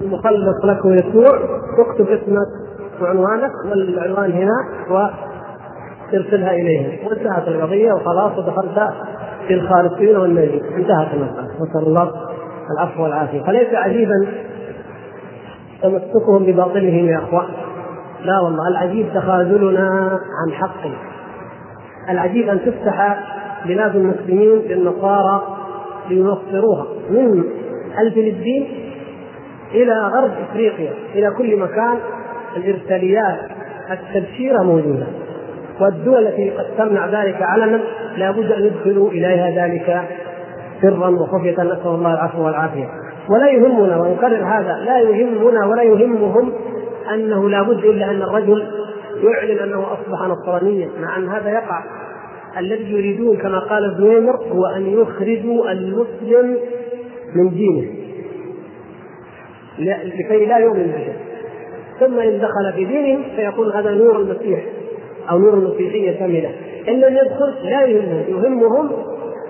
المخلص لك ويسوع. تكتب اسمك وعنوانك والعنوان هنا وترسلها إليهم. وانتهت القضية وخلاص ودخلت في الخالصين والناجين انتهت المسألة. نسأل الله العفو والعافية. فليس عجيبا تمسكهم بباطلهم يا أخوان. لا والله العجيب تخاذلنا عن حق العجيب أن تفتح بلاد المسلمين للنصارى لينصروها. من الفلبين إلى غرب إفريقيا إلى كل مكان الإرساليات التبشيرة موجودة. والدول التي قد تمنع ذلك علنا لابد أن يدخلوا إليها ذلك سرا وخفية. نسأل الله العفو والعافية. ولا يهمنا ونكرر هذا لا يهمنا ولا يهمهم أنه لابد إلا أن الرجل يعلن أنه أصبح نصرانيا مع أن هذا يقع. الذي يريدون كما قال الزويمر هو أن يخرجوا المسلم من دينه. لكي لا يؤمن به ثم إن دخل في دينهم فيقول هذا نور المسيح أو نور المسيحية كامله إن لم يدخل لا يهمهم يهمهم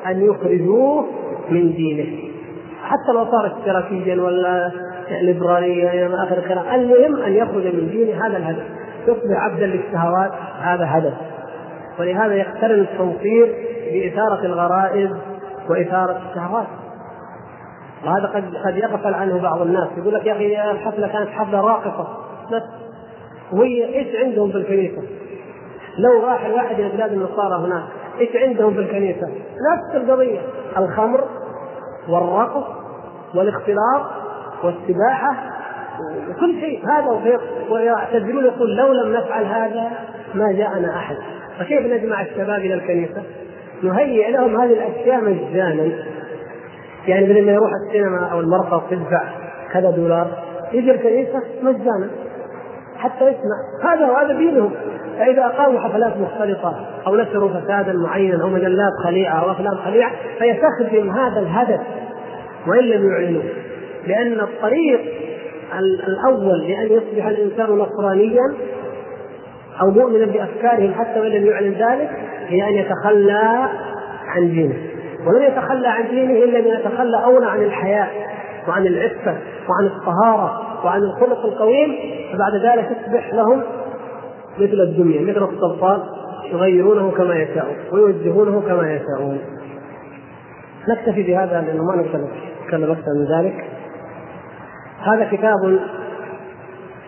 أن يخرجوه من دينه. حتى لو صار اشتراكيا ولا ليبراليا إلى آخر الكلام المهم أن يخرج من دينه هذا الهدف. يصبح عبدا للشهوات هذا هدف. ولهذا يقترن التنصير بإثارة الغرائز وإثارة الشهوات. وهذا قد قد يغفل عنه بعض الناس. يقول لك يا أخي الحفلة كانت حفلة راقصة. بس. وهي إيش عندهم في الكنيسة؟ لو راح الواحد إلى بلاد النصارى هناك إيش عندهم في الكنيسة؟ نفس القضية. الخمر والرقص والاختلاط والسباحة وكل شيء. هذا ويعتذرون يقول لو لم نفعل هذا ما جاءنا أحد. فكيف نجمع الشباب إلى الكنيسة؟ نهيئ لهم هذه الأشياء مجانا. يعني بدل ما يروح السينما أو المرقص يدفع كذا دولار. يجي الكنيسة مجانا حتى يسمع. هذا وهذا دينهم. فإذا أقاموا حفلات مختلطة أو نشروا فسادا معينا أو مجلات خليعة أو أفلام خليعة فيستخدم هذا الهدف. وإن لم يعلنوا لأن الطريق الأول لأن يصبح الإنسان نصرانيا أو مؤمنا بأفكارهم حتى وإن لم يعلن ذلك هي أن يتخلى عن دينه. ولن يتخلى عن دينه إلا ان يتخلى أولا عن الحياء وعن العفة وعن الطهارة وعن الخلق القويم فبعد ذلك تصبح لهم مثل الدنيا مثل السلطان يغيرونه كما يشاءون ويوجهونه كما يشاءون. نكتفي بهذا لأنه ما نتكلم أكثر من ذلك. هذا كتاب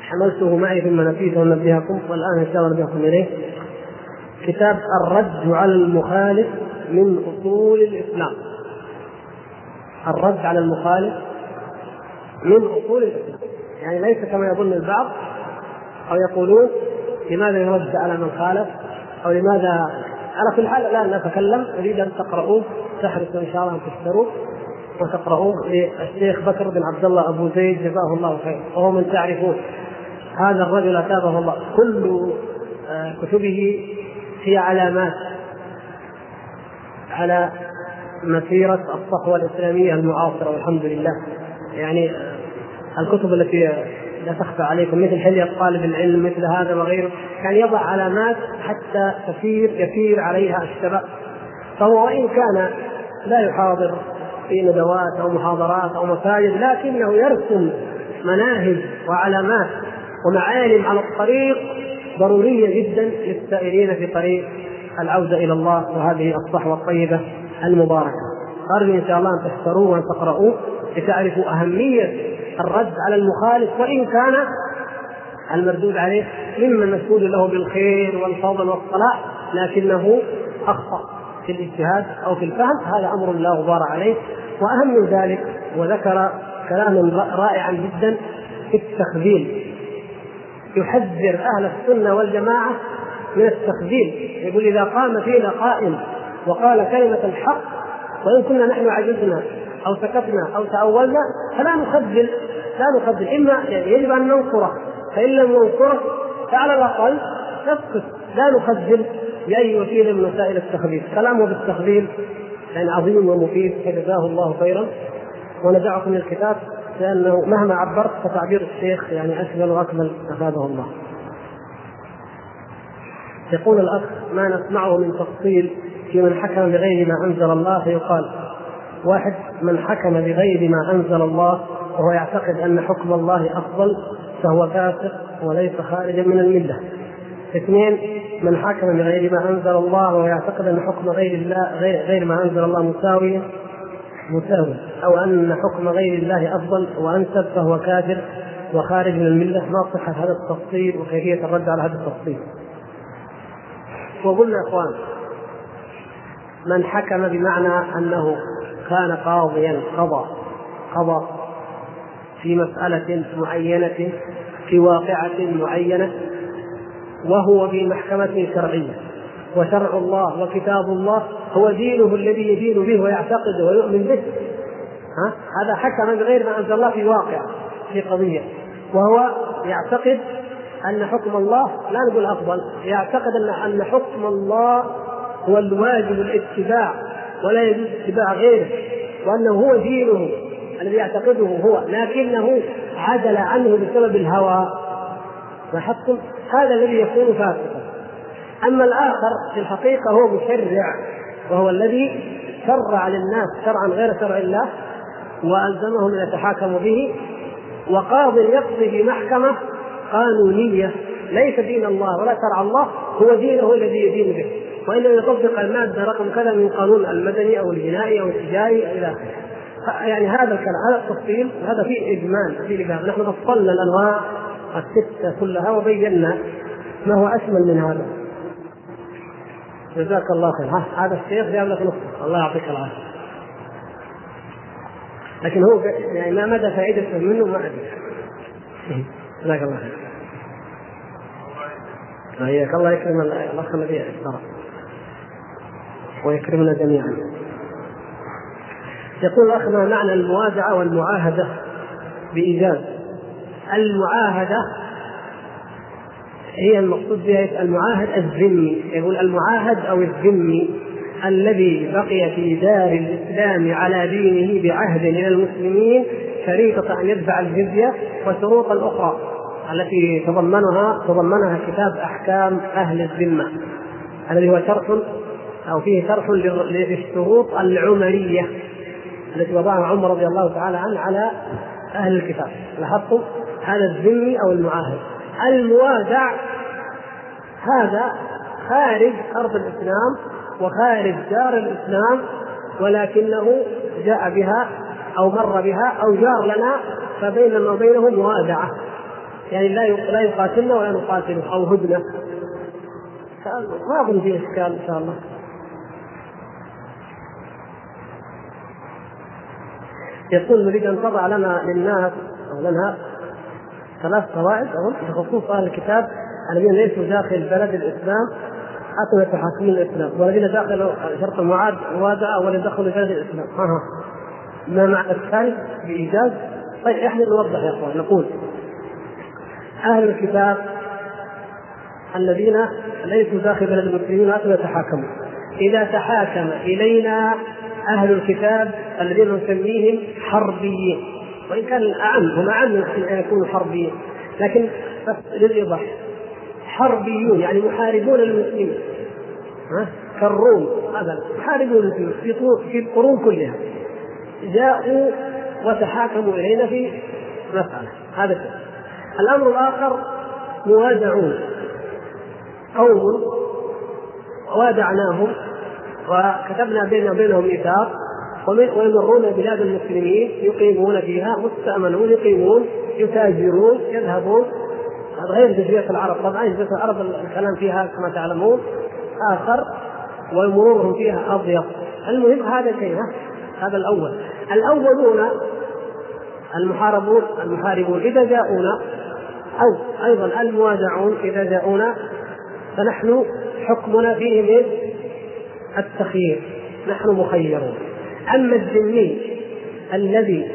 حملته معي ثم نسيته نبهكم والآن إن شاء الله نبهكم إليه. كتاب الرد على المخالف. من أصول الإسلام. الرد على المخالف من أصول الإسلام. يعني ليس كما يظن البعض أو يقولون لماذا يرد على من خالف أو لماذا على كل حال الآن نتكلم. أريد أن تقرؤوه تحرصوا إن شاء الله أن تشتروه وتقرؤوه للشيخ بكر بن عبد الله أبو زيد جزاه الله خير. وهو من تعرفون. هذا الرجل اتابه الله. كل آه، كتبه هي علامات. على مسيرة الصحوة الإسلامية المعاصرة والحمد لله. يعني الكتب التي لا تخفى عليكم مثل حلية طالب العلم مثل هذا وغيره كان يضع علامات حتى تسير يسير عليها الشباب. فهو وإن كان لا يحاضر في ندوات أو محاضرات أو مساجد لكنه يرسم مناهج وعلامات ومعالم على الطريق ضرورية جدا للسائرين في طريق العودة إلى الله وهذه الصحوة الطيبة المباركة. أرجو إن شاء الله أن تحضروه وأن تقرؤوه لتعرفوا أهمية الرد على المخالف وإن كان المردود عليه ممن مشهود له بالخير والفضل والصلاح لكنه أخطأ في الاجتهاد أو في الفهم هذا أمر لا غبار عليه. وأهم من ذلك وذكر كلاما رائعا جدا في التخذيل يحذر أهل السنة والجماعة من التخذيل يقول إذا قام فينا قائم وقال كلمة الحق وإن كنا نحن عجزنا أو سكتنا أو تأولنا فلا نخذل لا نخذل. إما يجب أن ننصره فإن لم ننصره فعلى الأقل نسكت. لا نخذل باي وسيله من وسائل التخذيل كلامه بالتخذيل يعني عظيم ومفيد. فجزاه الله خيرا. وندعكم الكتاب لأنه مهما عبرت فتعبير الشيخ يعني أشمل وأكمل. أفاده الله. يقول الأخ ما نسمعه من تفصيل في من حكم بغير ما أنزل الله فيقال واحد من حكم بغير ما أنزل الله وهو يعتقد أن حكم الله أفضل فهو فاسق وليس خارجا من الملة. اثنين من حكم بغير ما أنزل الله ويعتقد أن حكم غير الله غير, غير ما أنزل الله مساوي مساوي أو أن حكم غير الله أفضل وأنسب فهو كافر وخارج من الملة ما صحة هذا التفصيل وكيفية الرد على هذا التفصيل. وقلنا إخوان من حكم بمعنى أنه كان قاضيا قضى قضى في مسألة معينة في واقعة معينة وهو في محكمة شرعية. وشرع الله وكتاب الله هو دينه الذي يدين به ويعتقد ويؤمن به. ها؟ هذا حكم بغير ما أنزل الله في واقع في قضية. وهو يعتقد أن حكم الله لا نقول أفضل يعتقد ان أن حكم الله هو الواجب الاتباع ولا يجوز اتباع غيره وأنه هو دينه الذي يعتقده هو لكنه عدل عنه بسبب الهوى. لاحظتم؟ هذا الذي يكون فاسقا. أما الآخر في الحقيقة هو مشرع وهو الذي شرع للناس شرعا غير شرع الله وألزمهم أن يتحاكموا به وقاض يقضي في محكمة قانونية ليس دين الله ولا شرع الله هو دينه الذي يدين به. وإنما يطبق المادة رقم كذا من قانون المدني أو الجنائي أو التجاري إلى آخره. يعني هذا الكلام هذا التفصيل هذا فيه إجمال فيه لباب نحن فصلنا الأنواع الستة كلها وبينا ما هو أشمل من هذا. جزاك الله خير. هذا الشيخ جاب لك نصف الله يعطيك العافية. لكن هو يعني ما مدى فائدته منه ما أدري. جزاك الله خير. حياك الله يكرم الأخ الذي اشترك ويكرمنا جميعا. يقول الاخ ما معنى الموازعه والمعاهدة بايجاز المعاهدة هي المقصود بها المعاهد الذمي. يقول المعاهد أو الذمي الذي بقي في دار الإسلام على دينه بعهد إلى المسلمين شريطة أن يدفع الجزية وشروطا أخرى. التي تضمنها تضمنها كتاب أحكام أهل الذمة. الذي هو شرح أو فيه شرح للشروط العمرية التي وضعها عمر رضي الله تعالى عنه على أهل الكتاب. لاحظتم؟ هذا الذمي أو المعاهد. الموادع هذا خارج أرض الإسلام وخارج دار الإسلام ولكنه جاء بها أو مر بها أو جار لنا فبيننا وبينه موادعه يعني لا لا يقاتلنا ولا نقاتله أو هدنة. ما أظن فيه إشكال إن شاء الله. يقول نريد أن تضع لنا للناس أو لنا ثلاث قواعد اظن بخصوص أهل الكتاب الذين ليسوا داخل بلد الإسلام حتى يتحاكمون الإسلام والذين داخل شرط المعاد موادعه ولم يدخلوا بلد الإسلام. ها ما معنى الثالث بإيجاز؟ طيب إحنا نوضح يا أخوان نقول أهل الكتاب الذين ليسوا داخل بلد المسلمين حتى يتحاكموا إذا تحاكم إلينا أهل الكتاب الذين نسميهم حربيين. وإن كان الاعم هم أعم أن يكونوا حربيين. لكن للإيضاح. حربيون يعني محاربون المسلمين. ها؟ كالروم هذا محاربون المسلمين. في في القرون كلها. جاءوا وتحاكموا إلينا في مسألة. هذا الشيء. الأمر الآخر موادعون قوم وادعناهم وكتبنا بيننا وبينهم ميثاق ويمرون بلاد المسلمين يقيمون فيها مستأمنون يقيمون يتاجرون يذهبون. غير جزيرة العرب. طبعا جزيرة العرب الكلام فيها كما تعلمون آخر ومرورهم فيها أضيق. المهم هذا شيء هذا الأول. الأولون المحاربون المحاربون إذا جاءونا أو أيضا الموادعون إذا جاءونا فنحن حكمنا فيهم التخيير نحن مخيرون. أما الذمي الذي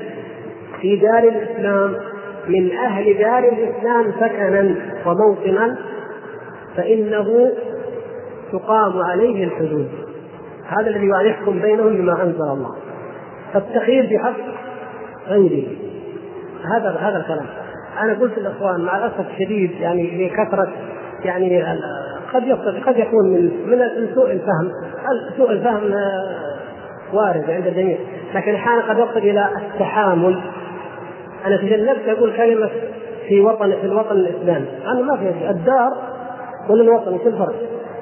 في دار الإسلام من أهل دار الإسلام سكنا وموطنا فإنه تقام عليه الحدود. هذا الذي يحكم بينهم بما أنزل الله. فالتخيير بحق غيره. هذا هذا الكلام. أنا قلت الاخوان مع الأسف الشديد يعني لكثرة يعني قد قد يكون من من سوء الفهم. سوء الفهم آه، وارد عند الجميع. لكن أحيانا قد يصل إلى التحامل. أنا تجنبت أقول كلمة في وطن في الوطن الإسلامي. أنا ما في الدار ولا الوطن في الفرق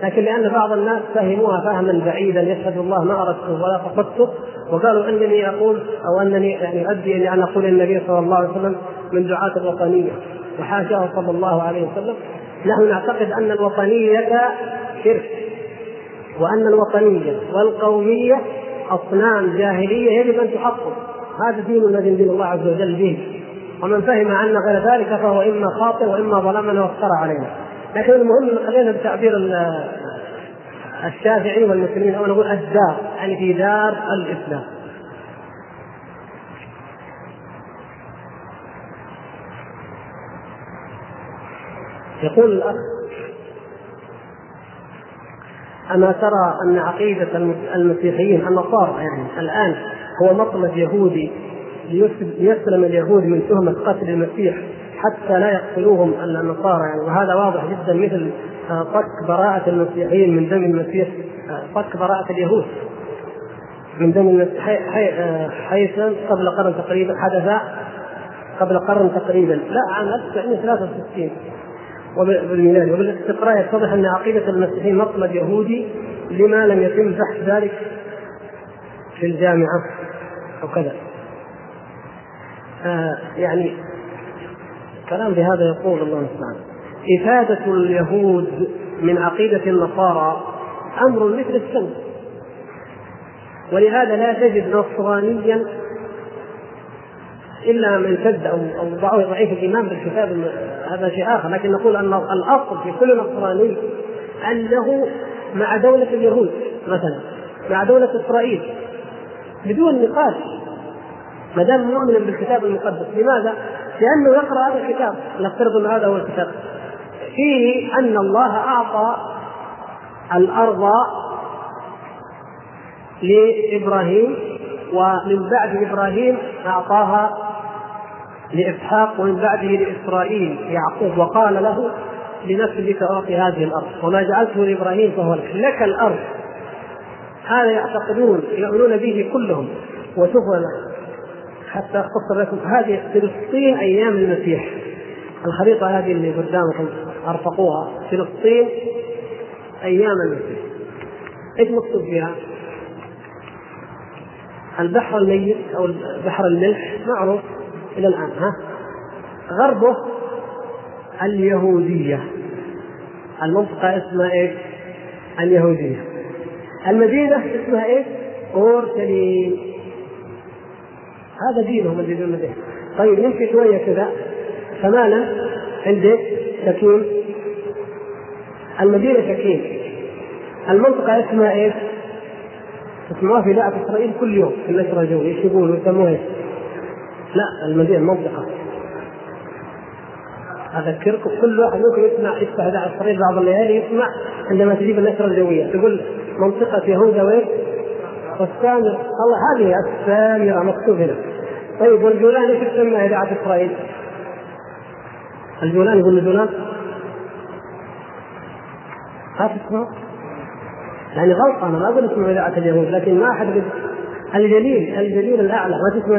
لكن لأن بعض الناس فهموها فهما بعيدا يشهد الله ما أردته ولا قصدته وقالوا إنني أقول أو أنني يعني أدي إلى أن أقول النبي صلى الله عليه وسلم من دعاة الوطنية. وحاشاه صلى الله عليه وسلم. نحن نعتقد أن الوطنية شرك. وأن الوطنية والقومية أصنام جاهلية يجب أن تحطم هذا دين الذي دين الله عز وجل به. ومن فهم عنا غير ذلك فهو إما خاطئ وإما ظلمنا وافترى علينا. لكن المهم خلينا بتعبير الشافعي والمسلمين. أو نقول الدار يعني في دار الإسلام. يقول الأخ أما ترى أن عقيدة المسيحيين النصارى يعني الآن هو مطلب يهودي ليسلم اليهود من تهمة قتل المسيح حتى لا يقتلوهم النصارى يعني. وهذا واضح جدا مثل فك براءة المسيحيين من دم المسيح فك براءة اليهود من دم المسيح حيث قبل قرن تقريبا حدث قبل قرن تقريبا. لا عام 1963 وبالميلاد. وبالاستقراء يتضح أن عقيدة المسيحيين مطلب يهودي لما لم يتم بحث ذلك في الجامعة أو كذا. آه يعني كلام بهذا يقول الله المستعان. إفادة اليهود من عقيدة النصارى أمر مثل السن ولهذا لا تجد نصرانيا إلا من شد أو أو ضعيف الإيمان بالكتاب هذا شيء آخر. لكن نقول أن الأصل في كل نصراني أنه مع دولة اليهود مثلا مع دولة إسرائيل بدون نقاش. ما دام مؤمنا بالكتاب المقدس. لماذا؟ لأنه يقرأ هذا الكتاب. نفترض أن هذا هو الكتاب. فيه أن الله أعطى الأرض لإبراهيم ومن بعد إبراهيم أعطاها لإسحاق ومن بعده لإسرائيل. يعقوب وقال له لنسلك أعطي هذه الأرض. وما جعلته لإبراهيم فهو لك. لك الأرض. هذا يعتقدون يؤمنون به كلهم. وشوفوا حتى اختصر لكم. هذه فلسطين أيام المسيح. الخريطة هذه اللي قدامكم أرفقوها. فلسطين أيام المسيح. إيش مكتوب فيها؟ البحر الميت أو بحر الملح؟ معروف. إلى الآن ها؟ غربه اليهودية. المنطقة اسمها إيش؟ اليهودية. المدينة اسمها إيش؟ أورشليم. هذا دينهم اللي يقولون به. طيب نمشي شوية كذا. شمالا عندك شكيم المدينة شكيم المنطقة اسمها إيش؟ تسمعوها في اذاعه إسرائيل كل يوم. في النشره الجويه إيش يقولوا؟ يسموها إيش؟ لا المدينة المنطقة أذكركم كل واحد منكم يسمع يفتح اذاعه اسرائيل بعض الليالي يسمع عندما تجيب النشرة الجوية. تقول منطقة يهوذا وين؟ والسامر الله هذه السامرة مكتوب هنا. طيب والجولان إيش تسمى اذاعه إسرائيل؟ الجولان يقول الجولان ما تسمع يعني غلط أنا ما أقول اسمه اذاعه اليهود لكن ما أحد الجليل الجليل الأعلى ما تسمع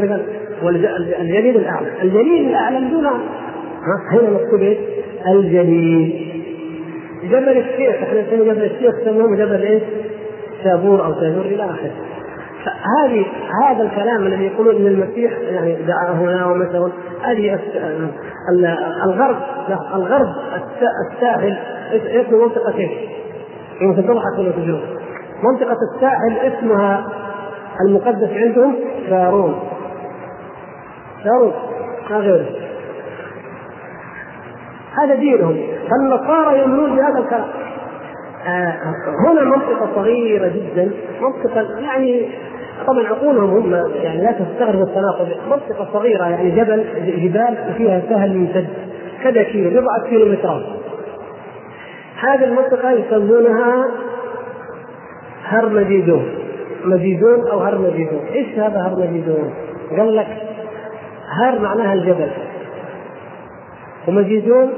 الجليل الأعلى. الجليل الأعلى الجولان هنا مكتوب إيش؟ الجليل جبل الشيخ إحنا نسمي جبل الشيخ يسموه جبل إيش؟ شابور أو شابور إلى آخره. هذه هذا الكلام الذي يقولون إن المسيح يعني دعا هنا ومثلا هذه الغرب الغرب الساحل اسمه؟ منطقة إيش؟ يمكن تضحك ولا تجوز منطقة الساحل اسمها المقدس عندهم شارون شارون ما غيره. هذا دينهم. فالنصارى يؤمنون بهذا الكلام. آه هنا منطقة صغيرة جدا. منطقة يعني طبعا عقولهم هم يعني لا تستغرب التناقض. منطقة صغيرة يعني جبل جبال وفيها سهل يمتد كذا كيلو بضعة كيلومترات. هذه المنطقة يسمونها هرمجيدون مجيدون أو هرمجيدون إيش هذا هرمجيدون؟ قال لك هر معناها الجبل. ومجيدون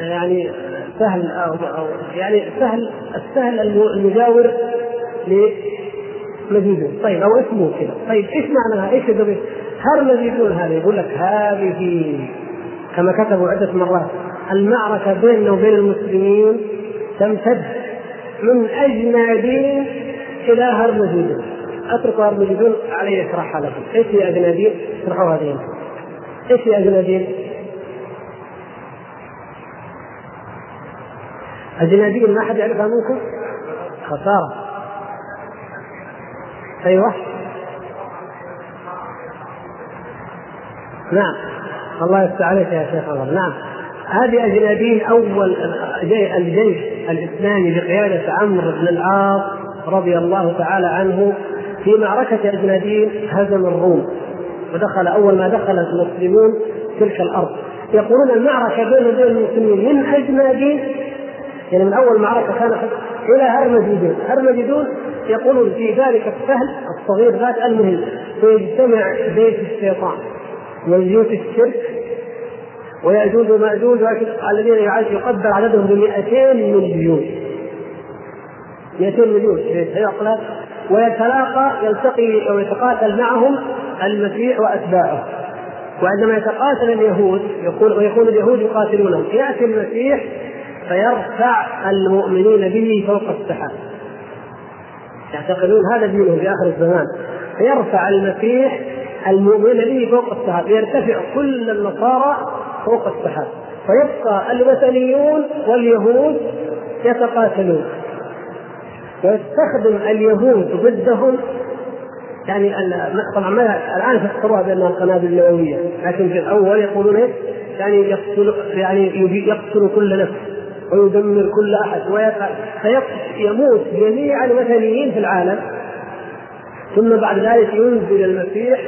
يعني سهل أو, أو يعني سهل السهل المجاور لمجيدون طيب أو اسمه كذا طيب إيش معناها؟ إيش هرمزيدون هذا يقول لك هذه كما كتبوا عدة مرات المعركة بيننا وبين المسلمين تمتد من أجنادين إلى هرمزيدون اتركوا هرمزيدون علي يشرحها لكم. إيش هي أجنادين؟ اشرحوا هذه. إيش هي أجنادين؟ أجنادين ما أحد يعرفها منكم؟ خسارة. أيوه. نعم. الله يفتح عليك يا شيخ الله نعم. هذه أجنادين أول الجيش الإسلامي بقيادة عمرو بن العاص رضي الله تعالى عنه في معركة أجنادين هزم الروم. ودخل أول ما دخل المسلمون تلك الأرض. يقولون المعركة بين وبين المسلمين من أجنادين يعني من أول معركة كانت إلى هرمجدون هرمجدون يقولون في ذلك السهل الصغير ذات المهم فيجتمع بيت الشيطان. وبيوت الشرك. ويأجوج ومأجوج. الذين يقدر عددهم ب 200 مليون. 200 مليون يعقل ويتلاقى يلتقي أو يتقاتل معهم المسيح وأتباعه. وعندما يتقاتل اليهود يقول ويكون اليهود يقاتلونهم يأتي المسيح فيرفع المؤمنين به فوق السحاب. يعتقدون هذا دينهم في آخر الزمان. فيرفع المسيح المؤمنين به فوق السحاب. يرتفع كل النصارى فوق السحاب. فيبقى الوثنيون واليهود يتقاتلون. ويستخدم اليهود ضدهم. يعني طبعا ما الآن فسروها بأنها القنابل النووية لكن في الأول يقولون إيش؟ يعني يقتل يعني يقتل كل نفس ويدمر كل أحد فيموت جميع الوثنيين في العالم. ثم بعد ذلك ينزل المسيح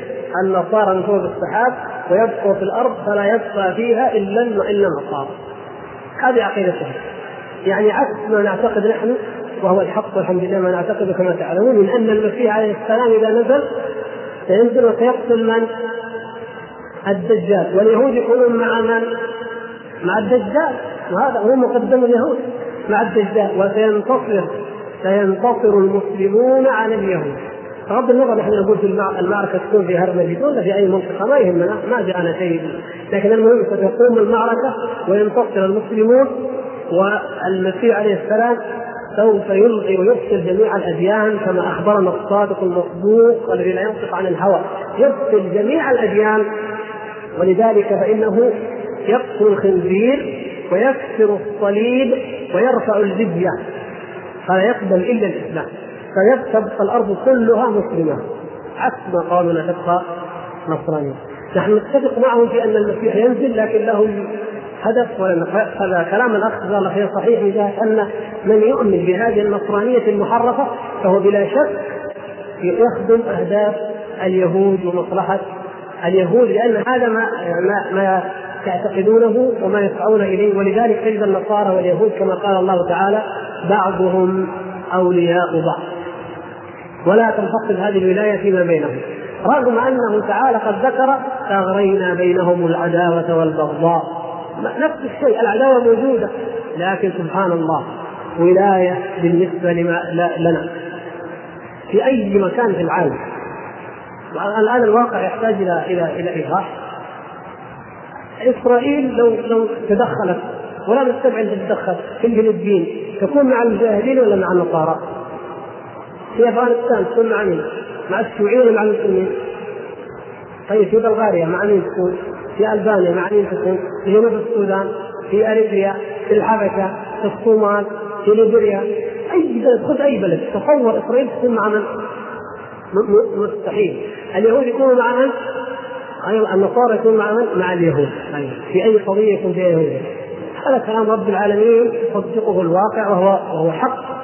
النصارى من فوق السحاب ويبقوا في الأرض فلا يبقى فيها إلا إلا النصارى. هذه عقيدتهم. يعني عكس ما نعتقد نحن وهو الحق والحمد لله ما نعتقد كما تعلمون. من أن المسيح عليه السلام إذا نزل سينزل وسيقتل من؟ الدجال. واليهود يقولون مع من؟ مع الدجال. وهذا هو مقدم اليهود. مع الدجال. وسينتصر سينتصر المسلمون على اليهود. بغض النظر نحن نقول في المعركة تكون في هرمجدون ولا في أي منطقة ما يهمنا. ما جاءنا شيء. لكن المهم ستقوم المعركة وينتصر المسلمون والمسيح عليه السلام سوف يلغي ويفصل جميع الأديان كما اخبرنا الصادق المصدوق الذي لا ينطق عن الهوى. يفصل جميع الأديان ولذلك فإنه يقتل الخنزير ويكسر الصليب ويرفع الجزية. فلا يقبل إلا الإسلام. فتبقى الأرض كلها مسلمة. عكس ما قالوا لا تبقى نصرانيه نحن نتفق معهم في أن المسيح ينزل لكن له هدف ولم هذا كلام الأخ جزاه الله خير صحيح من جهة أن من يؤمن بهذه النصرانية المحرفة فهو بلا شك يخدم أهداف اليهود ومصلحة اليهود لأن هذا ما ما, ما يعتقدونه وما يسعون إليه ولذلك تجد النصارى واليهود كما قال الله تعالى بعضهم أولياء بعض. ولا تنفصل هذه الولاية فيما بينهم. رغم أنه تعالى قد ذكر أغرينا بينهم العداوة والبغضاء. نفس الشيء العداوة موجودة لكن سبحان الله ولاية بالنسبة لما لنا في أي مكان في العالم الان الواقع يحتاج إلى إلى إلى إيضاح إسرائيل لو لو تدخلت ولا نستبعد تتدخل في الفلبين تكون مع المجاهدين ولا مع النصارى؟ في أفغانستان تكون مع مين؟ مع الشيوعيين ولا مع المسلمين؟ طيب في بلغاريا مع مين تكون؟ في ألبانيا مع تكون؟ في جنوب السودان، في اريتريا، في الحبشة، في الصومال، في ليبيريا، أي بلد خذ أي بلد تصور إسرائيل تكون مع من؟ مستحيل اليهود يكونوا مع من؟ أيضا النصارى يكون مع من؟ مع اليهود. في أي قضية يكون فيها يهود هذا كلام رب العالمين يصدقه الواقع وهو وهو حق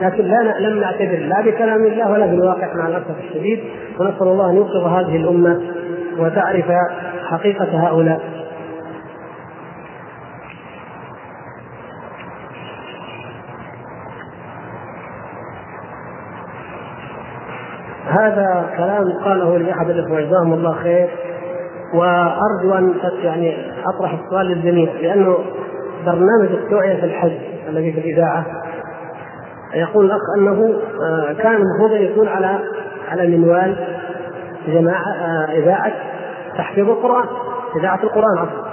لكن لا لم نعتبر لا بكلام الله ولا بالواقع مع الأسف الشديد ونسأل الله أن يوقظ هذه الأمة وتعرف حقيقة هؤلاء. هذا كلام قاله لأحد الإخوة جزاهم الله خير. وأرجو أن يعني أطرح السؤال للجميع لأنه برنامج التوعية في الحج الذي في الإذاعة. يقول الأخ أنه آه، كان المفروض أن يكون على على منوال. جماعة آه، إذاعة تحفيظ القرآن إذاعة القرآن عفوا.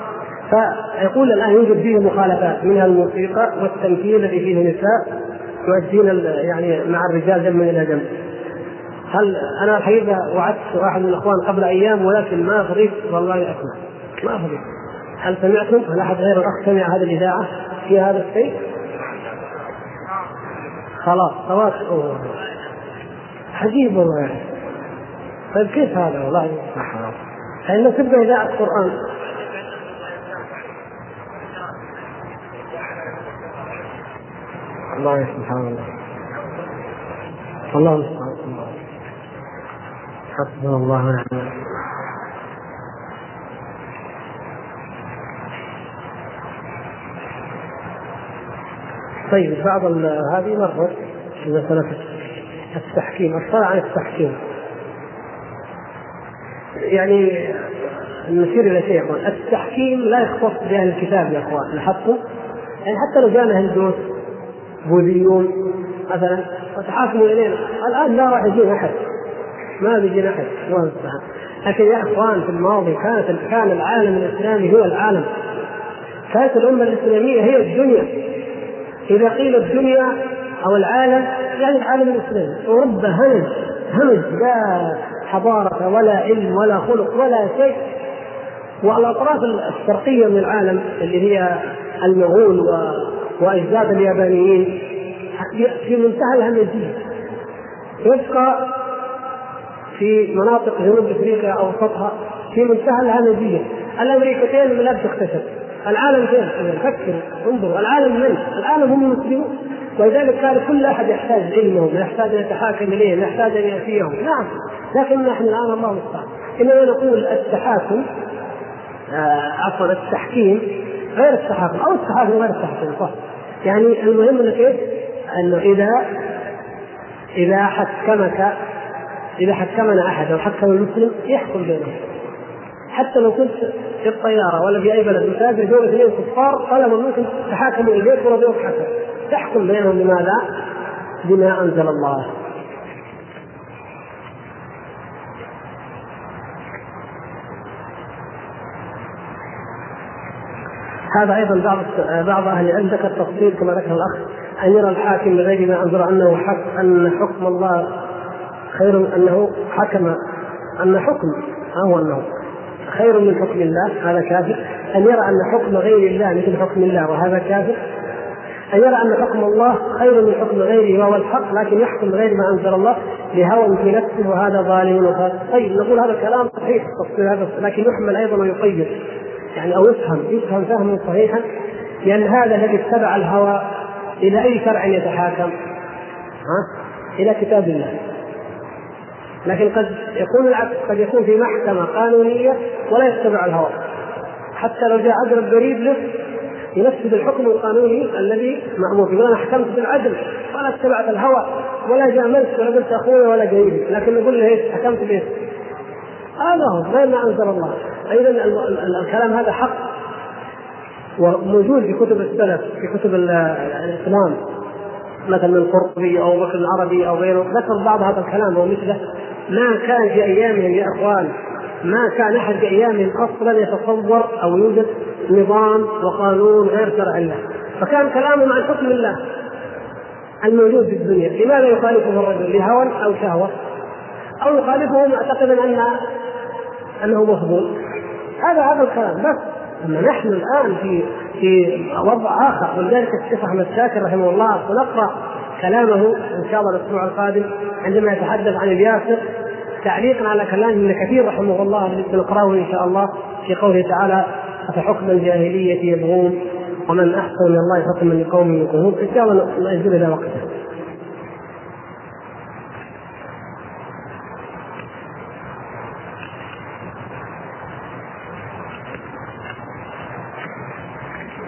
فيقول الآن يوجد فيه مخالفات منها الموسيقى والتمثيل الذي فيه نساء يؤدين يعني مع الرجال جنب إلى جنب هل أنا الحقيقة وعدت واحد من الأخوان قبل أيام ولكن ما فريت والله أسمع. ما فريت هل سمعتم؟ هل أحد غير الأخ سمع هذه الإذاعة في هذا الشيء؟ خلاص خلاص. عجيب والله. طيب كيف هذا؟ والله فإن تبقى إذاعة القرآن؟ الله سبحان الله الله المستعان حسبنا الله ونعم طيب بعض هذه مرة في مسألة التحكيم الصلاة عن التحكيم. يعني نشير إلى شيء يقول التحكيم لا يختص بأهل الكتاب يا أخوان لاحظتم؟ يعني حتى لو جانا هندوس بوذيون مثلا وتحاكموا إلينا. الآن لا راح يجينا أحد. ما بيجينا أحد. لكن يا أخوان في الماضي كانت كان العالم الإسلامي هو العالم. كانت الأمة الإسلامية هي الدنيا. إذا قيل الدنيا أو العالم يعني العالم الإسلامي. أوروبا همج همج لا حضارة ولا علم ولا خلق ولا شيء. والأطراف الشرقية من العالم اللي هي المغول وأجداد اليابانيين في منتهى الهمجيه يبقى في مناطق جنوب أفريقيا أوسطها في منتهى الهمجيه الأمريكتين لا تكتشف العالم فين؟ فكر انظروا العالم من؟ العالم هم المسلمون. ولذلك كان كل أحد يحتاج علمهم يحتاج أن يتحاكم اليهم يحتاج أن يأتيهم. نعم. لكن نحن الآن الله المستعان. إنما نقول التحاكم آه عفوا التحكيم غير التحاكم أو التحاكم غير التحكيم صح. يعني المهم إنك إيش؟ أنه إذا إذا حكمك إذا حكمنا أحد أو حكم المسلم يحكم بينهم. حتى لو كنت في الطيارة ولا في أي بلد مسافر جو اثنين كفار طلبوا منكم تحاكموا اليك ورضوك حكم. تحكم بينهم بماذا؟ بما أنزل الله. هذا أيضا بعض بعض أهل العلم ذكر تفصيل كما ذكر الأخ ان يرى الحاكم بغير ما أنزل أنه حق أن حكم الله خير أنه حكم أن حكم هو أنه خير من حكم الله هذا كافر. أن يرى أن حكم غير الله مثل حكم الله وهذا كافر. أن يرى أن حكم الله خير من حكم غيره وهو الحق لكن يحكم بغير ما أنزل الله لهوى في نفسه وهذا ظالم وهذا طيب نقول هذا كلام صحيح التفصيل هذا لكن يحمل أيضا ويقيد يعني أو يفهم يفهم فهما صحيحا لأن هذا الذي اتبع الهوى إلى أي شرع يتحاكم؟ ها؟ إلى كتاب الله لكن قد يكون العكس قد يكون في محكمة قانونية ولا يتبع الهوى حتى لو جاء اقرب قريب له ينفذ الحكم القانوني الذي مامور به أنا حكمت بالعدل ولا اتبعت الهوى ولا جاملت ولا قلت أخوي ولا قريبي لكن نقول له إيش حكمت بايش؟ هذا هو غير ما أنزل الله. أيضا الكلام هذا حق. وموجود في كتب السلف في كتب الإسلام. مثلا من القرطبي أو بكر العربي أو غيره ذكر بعض هذا الكلام ومثله. ما كان في أيامهم يا إخوان. ما كان أحد في ايامهم أصلا يتصور أو يوجد نظام وقانون غير شرع الله. فكان كلامهم عن حكم الله الموجود في الدنيا. لماذا يخالفه الرجل؟ لهوى أو شهوة؟ أو يخالفه معتقدا أن أنه مفضول هذا هذا الكلام بس. أما نحن الآن في في وضع آخر. ولذلك الشيخ أحمد شاكر رحمه الله سنقرأ كلامه إن شاء الله الأسبوع القادم عندما يتحدث عن الياسر تعليقا على كلام ابن كثير رحمه الله الذي سنقراه إن شاء الله في قوله تعالى أفحكم الجاهلية يبغون ومن أحسن من الله حكما لقوم يوقنون ان شاء الله نأجل إلى وقته.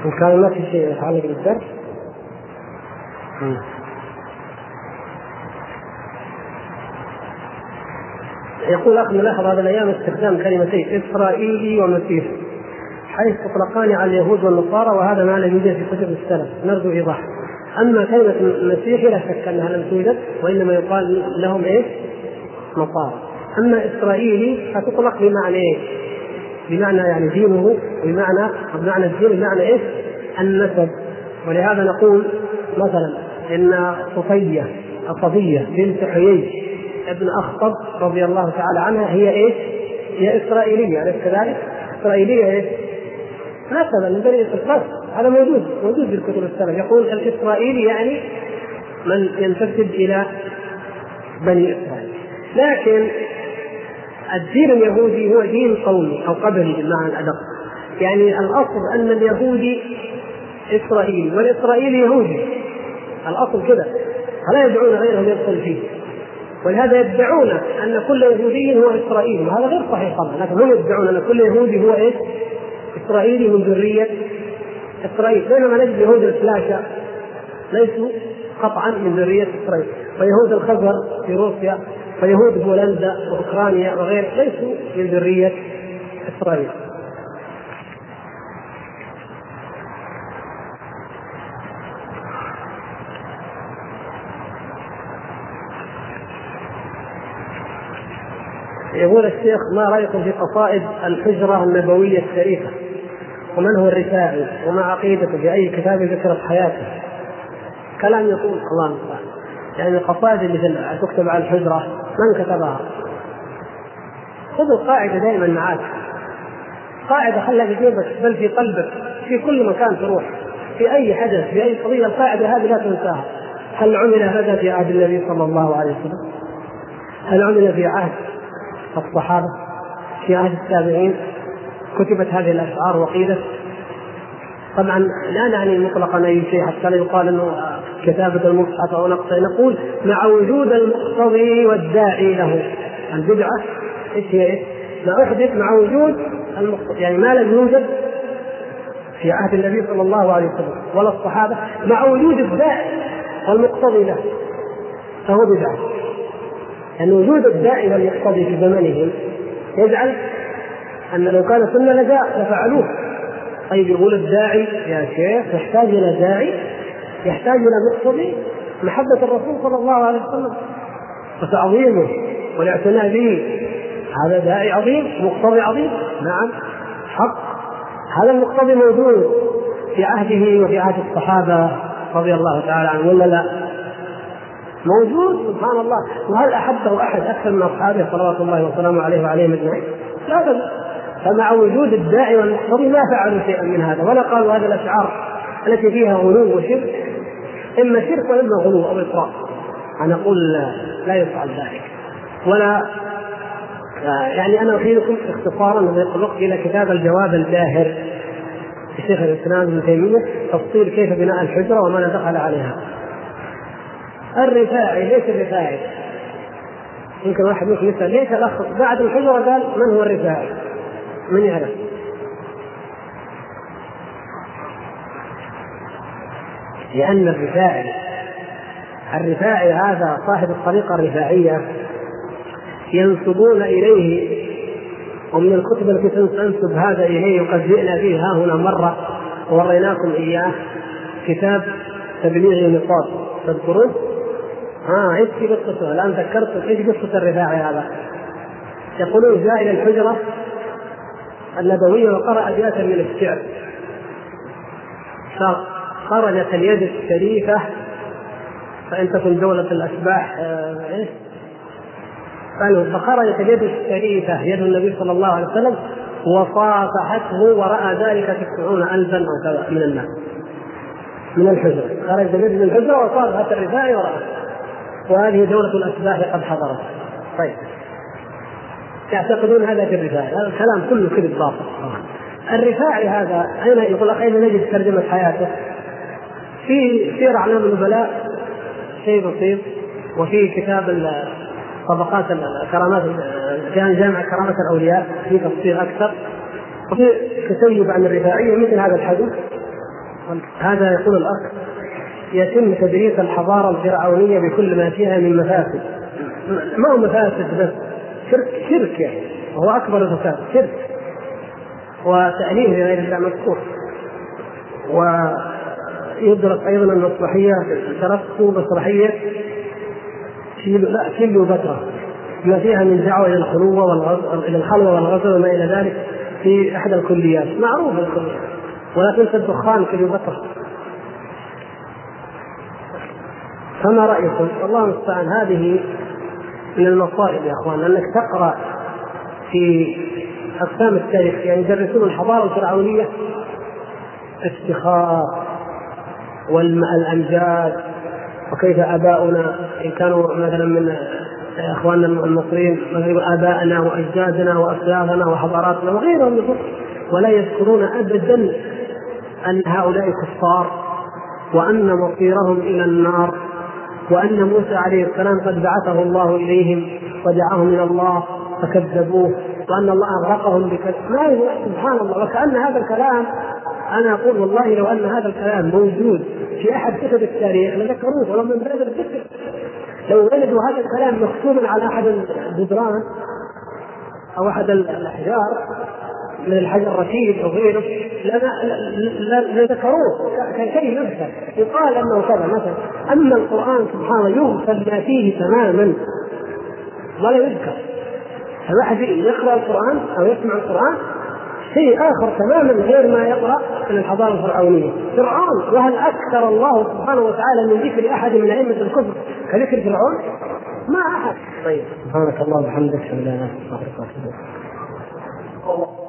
إن كان ما في شيء يتعلق بالدرس يقول اخ ملاحظ هذه الأيام استخدام كلمتين إسرائيلي ومسيحي حيث تطلقان على اليهود والنصارى وهذا ما لم يوجد في كتب السلف نرجو إيضاح أما كلمة مسيحي لا شك أنها لم توجد وإنما يقال لهم إيش؟ نصارى أما إسرائيلي فتطلق بمعنى إيه؟ بمعنى يعني دينه بمعنى بمعنى الدين بمعنى إيش؟ النسب ولهذا نقول مثلا إن صفية الصفية بنت حيي ابن أخطب رضي الله تعالى عنها هي إيش؟ هي إسرائيلية أليس كذلك؟ إسرائيلية إيش؟ نسبا من بني إسرائيل. هذا موجود موجود في الكتب السلف يقول الإسرائيلي يعني من ينتسب إلى بني إسرائيل. لكن الدين اليهودي هو دين قومي أو قبلي بالمعنى الأدق. يعني الأصل أن اليهودي إسرائيلي والإسرائيلي يهودي. الأصل كذا فلا يدعون غيرهم يدخل فيه. ولهذا يدعون أن كل يهودي هو إسرائيلي وهذا غير صحيح طبعا لكن هم يدعون أن كل يهودي هو إيش؟ إسرائيلي من ذرية إسرائيل بينما نجد يهود الفلاشة ليسوا قطعا من ذرية إسرائيل ويهود الخزر في روسيا ويهود بولندا وأوكرانيا وغيره ليسوا من ذرية إسرائيل يقول الشيخ ما رأيكم في قصائد الحجرة النبوية الشريفة؟ ومن هو الرفاعي وما عقيدته في أي كتاب ذكرت حياته؟ كلام يقول الله المستعان. يعني القصائد اللي تكتب على الحجرة من كتبها؟ خذوا قاعدة دائما معاك. قاعدة خلها في جيبك بل في قلبك في كل مكان تروح. في أي حدث في أي قضية القاعدة هذه لا تنساها. هل عمل هذا في عهد النبي صلى الله عليه وسلم؟ هل عمل في عهد الصحابة في عهد التابعين كتبت هذه الأشعار وقيلت طبعا لا نعني مطلقا أي شيء حتى لا يقال إنه كتابة المصحف أو نقصه نقول مع وجود المقتضي والداعي له. البدعة إيش هي؟ إيش؟ ما أحدث مع وجود المقتضي يعني ما لم يوجد في عهد النبي صلى الله عليه وسلم ولا الصحابة مع وجود الداعي والمقتضي له. فهو بدعة. لأن يعني وجود الداعي والمقتضي في زمنهم يجعل أن لو كان لجاء لفعلوه. طيب يقول الداعي يا شيخ يحتاج إلى داعي يحتاج إلى مقتضي محبة الرسول صلى الله عليه وسلم وتعظيمه والاعتناء به. هذا داعي عظيم مقتضي عظيم. نعم حق. هذا المقتضي موجود في عهده وفي عهد الصحابة رضي الله تعالى عنهم ولا لا؟ موجود؟ سبحان الله. وهل أحبه أحد أكثر من أصحابه صلوات الله وسلامه عليه وعليهم أجمعين؟ لا بل فمع وجود الداعي والمقتضي ما فعلوا شيئا من هذا. ولا قالوا هذه الأشعار التي فيها غلو وشرك. إما شرك وإما غلو أو اطراء أنا أقول لا يفعل ذلك. ولا يعني أنا أفيدكم اختصارا ضيق الوقت إلى كتاب الجواب الباهر لشيخ الإسلام ابن تيمية تفصيل كيف بناء الحجرة وما دخل عليها. الرفاعي ليش الرفاعي؟ يمكن واحد منكم يسأل ليش الأخ بعد الحجرة قال من هو الرفاعي؟ من يعرف؟ لأن الرفاعي الرفاعي هذا صاحب الطريقة الرفاعية ينسبون إليه ومن الكتب التي تنسب هذا إليه وقد جئنا به ها هنا مرة ووريناكم إياه كتاب تبليغ النصاب تذكرون؟ ها إيش في قصته؟ الآن ذكرت إيش قصة الرفاعي هذا؟ يقولون جاء إلى الحجرة النبوية وقرأ ابياتا من الشعر فخرجت اليد الشريفة فإن تكن دولة الاشباح آه، إيش؟ فخرجت اليد الشريفة يد النبي صلى الله عليه وسلم وصافحته وراى ذلك تسعون الفا أو كذا من الناس من الحجرة خرجت اليد من الحجرة وصافحت الرفاعي ورأى وهذه دولة الأشباح قد حضرت. طيب. يعتقدون هذا في الرفاعي هذا الكلام كله كذب باطل. الرفاعي هذا أين يقول أين نجد ترجمة حياته؟ في سير أعلام النبلاء شيء بسيط وفي كتاب طبقات الكرامات كان جامع كرامة الأولياء في تفصيل أكثر. وفي تسيب عن الرفاعية مثل هذا الحديث. هذا يقول الأخ يتم تدريس الحضارة الفرعونية بكل ما فيها من مفاسد. ما هو مفاسد بس؟ شرك شرك يعني. وهو أكبر الفساد شرك. وتأليه لغير الله مذكور. ويدرس أيضا المسرحيه درست مسرحيه كيلو لا كيلو بتراء ما فيها من دعوة إلى الخلوة والغزو إلى الخلوه والغزو وما إلى ذلك في إحدى الكليات. معروفه الكليات. ولا تنسى الدخان كليوباترا فما رأيكم؟ والله المستعان هذه من المصائب يا أخوان انك تقرأ في أقسام التاريخ يعني يدرسون الحضارة الفرعونية افتخار والامجاد وكيف آباؤنا إن كانوا مثلا من إخواننا المصريين مثلا ابائنا وأجدادنا وأسلافنا وحضاراتنا وغيرهم ولا يذكرون ابدا أن هؤلاء كفار وأن مصيرهم إلى النار وأن موسى عليه السلام قد بعثه الله إليهم ودعاهم إلى الله فكذبوه وأن الله أغرقهم بكذب ما سبحان الله. وكأن هذا الكلام أنا أقول والله لو أن هذا الكلام موجود في أحد كتب التاريخ لذكروه ولو من باب الذكر. لو وجدوا هذا الكلام مكتوبا على أحد الجدران أو أحد الأحجار من الحجر الرشيد أو غيره لذكروه كشيء يذكر. يقال أنه كذا مثلا. أما القرآن سبحان الله يغفل ما فيه تماما. ولا يذكر. الواحد يقرأ القرآن أو يسمع القرآن شيء آخر تماما غير ما يقرأ من الحضارة الفرعونية، فرعون وهل أكثر الله سبحانه وتعالى من ذكر أحد من أئمة الكفر كذكر فرعون؟ ما أحد. طيب. سبحانك اللهم وبحمدك اشهد ان لا اله الا انت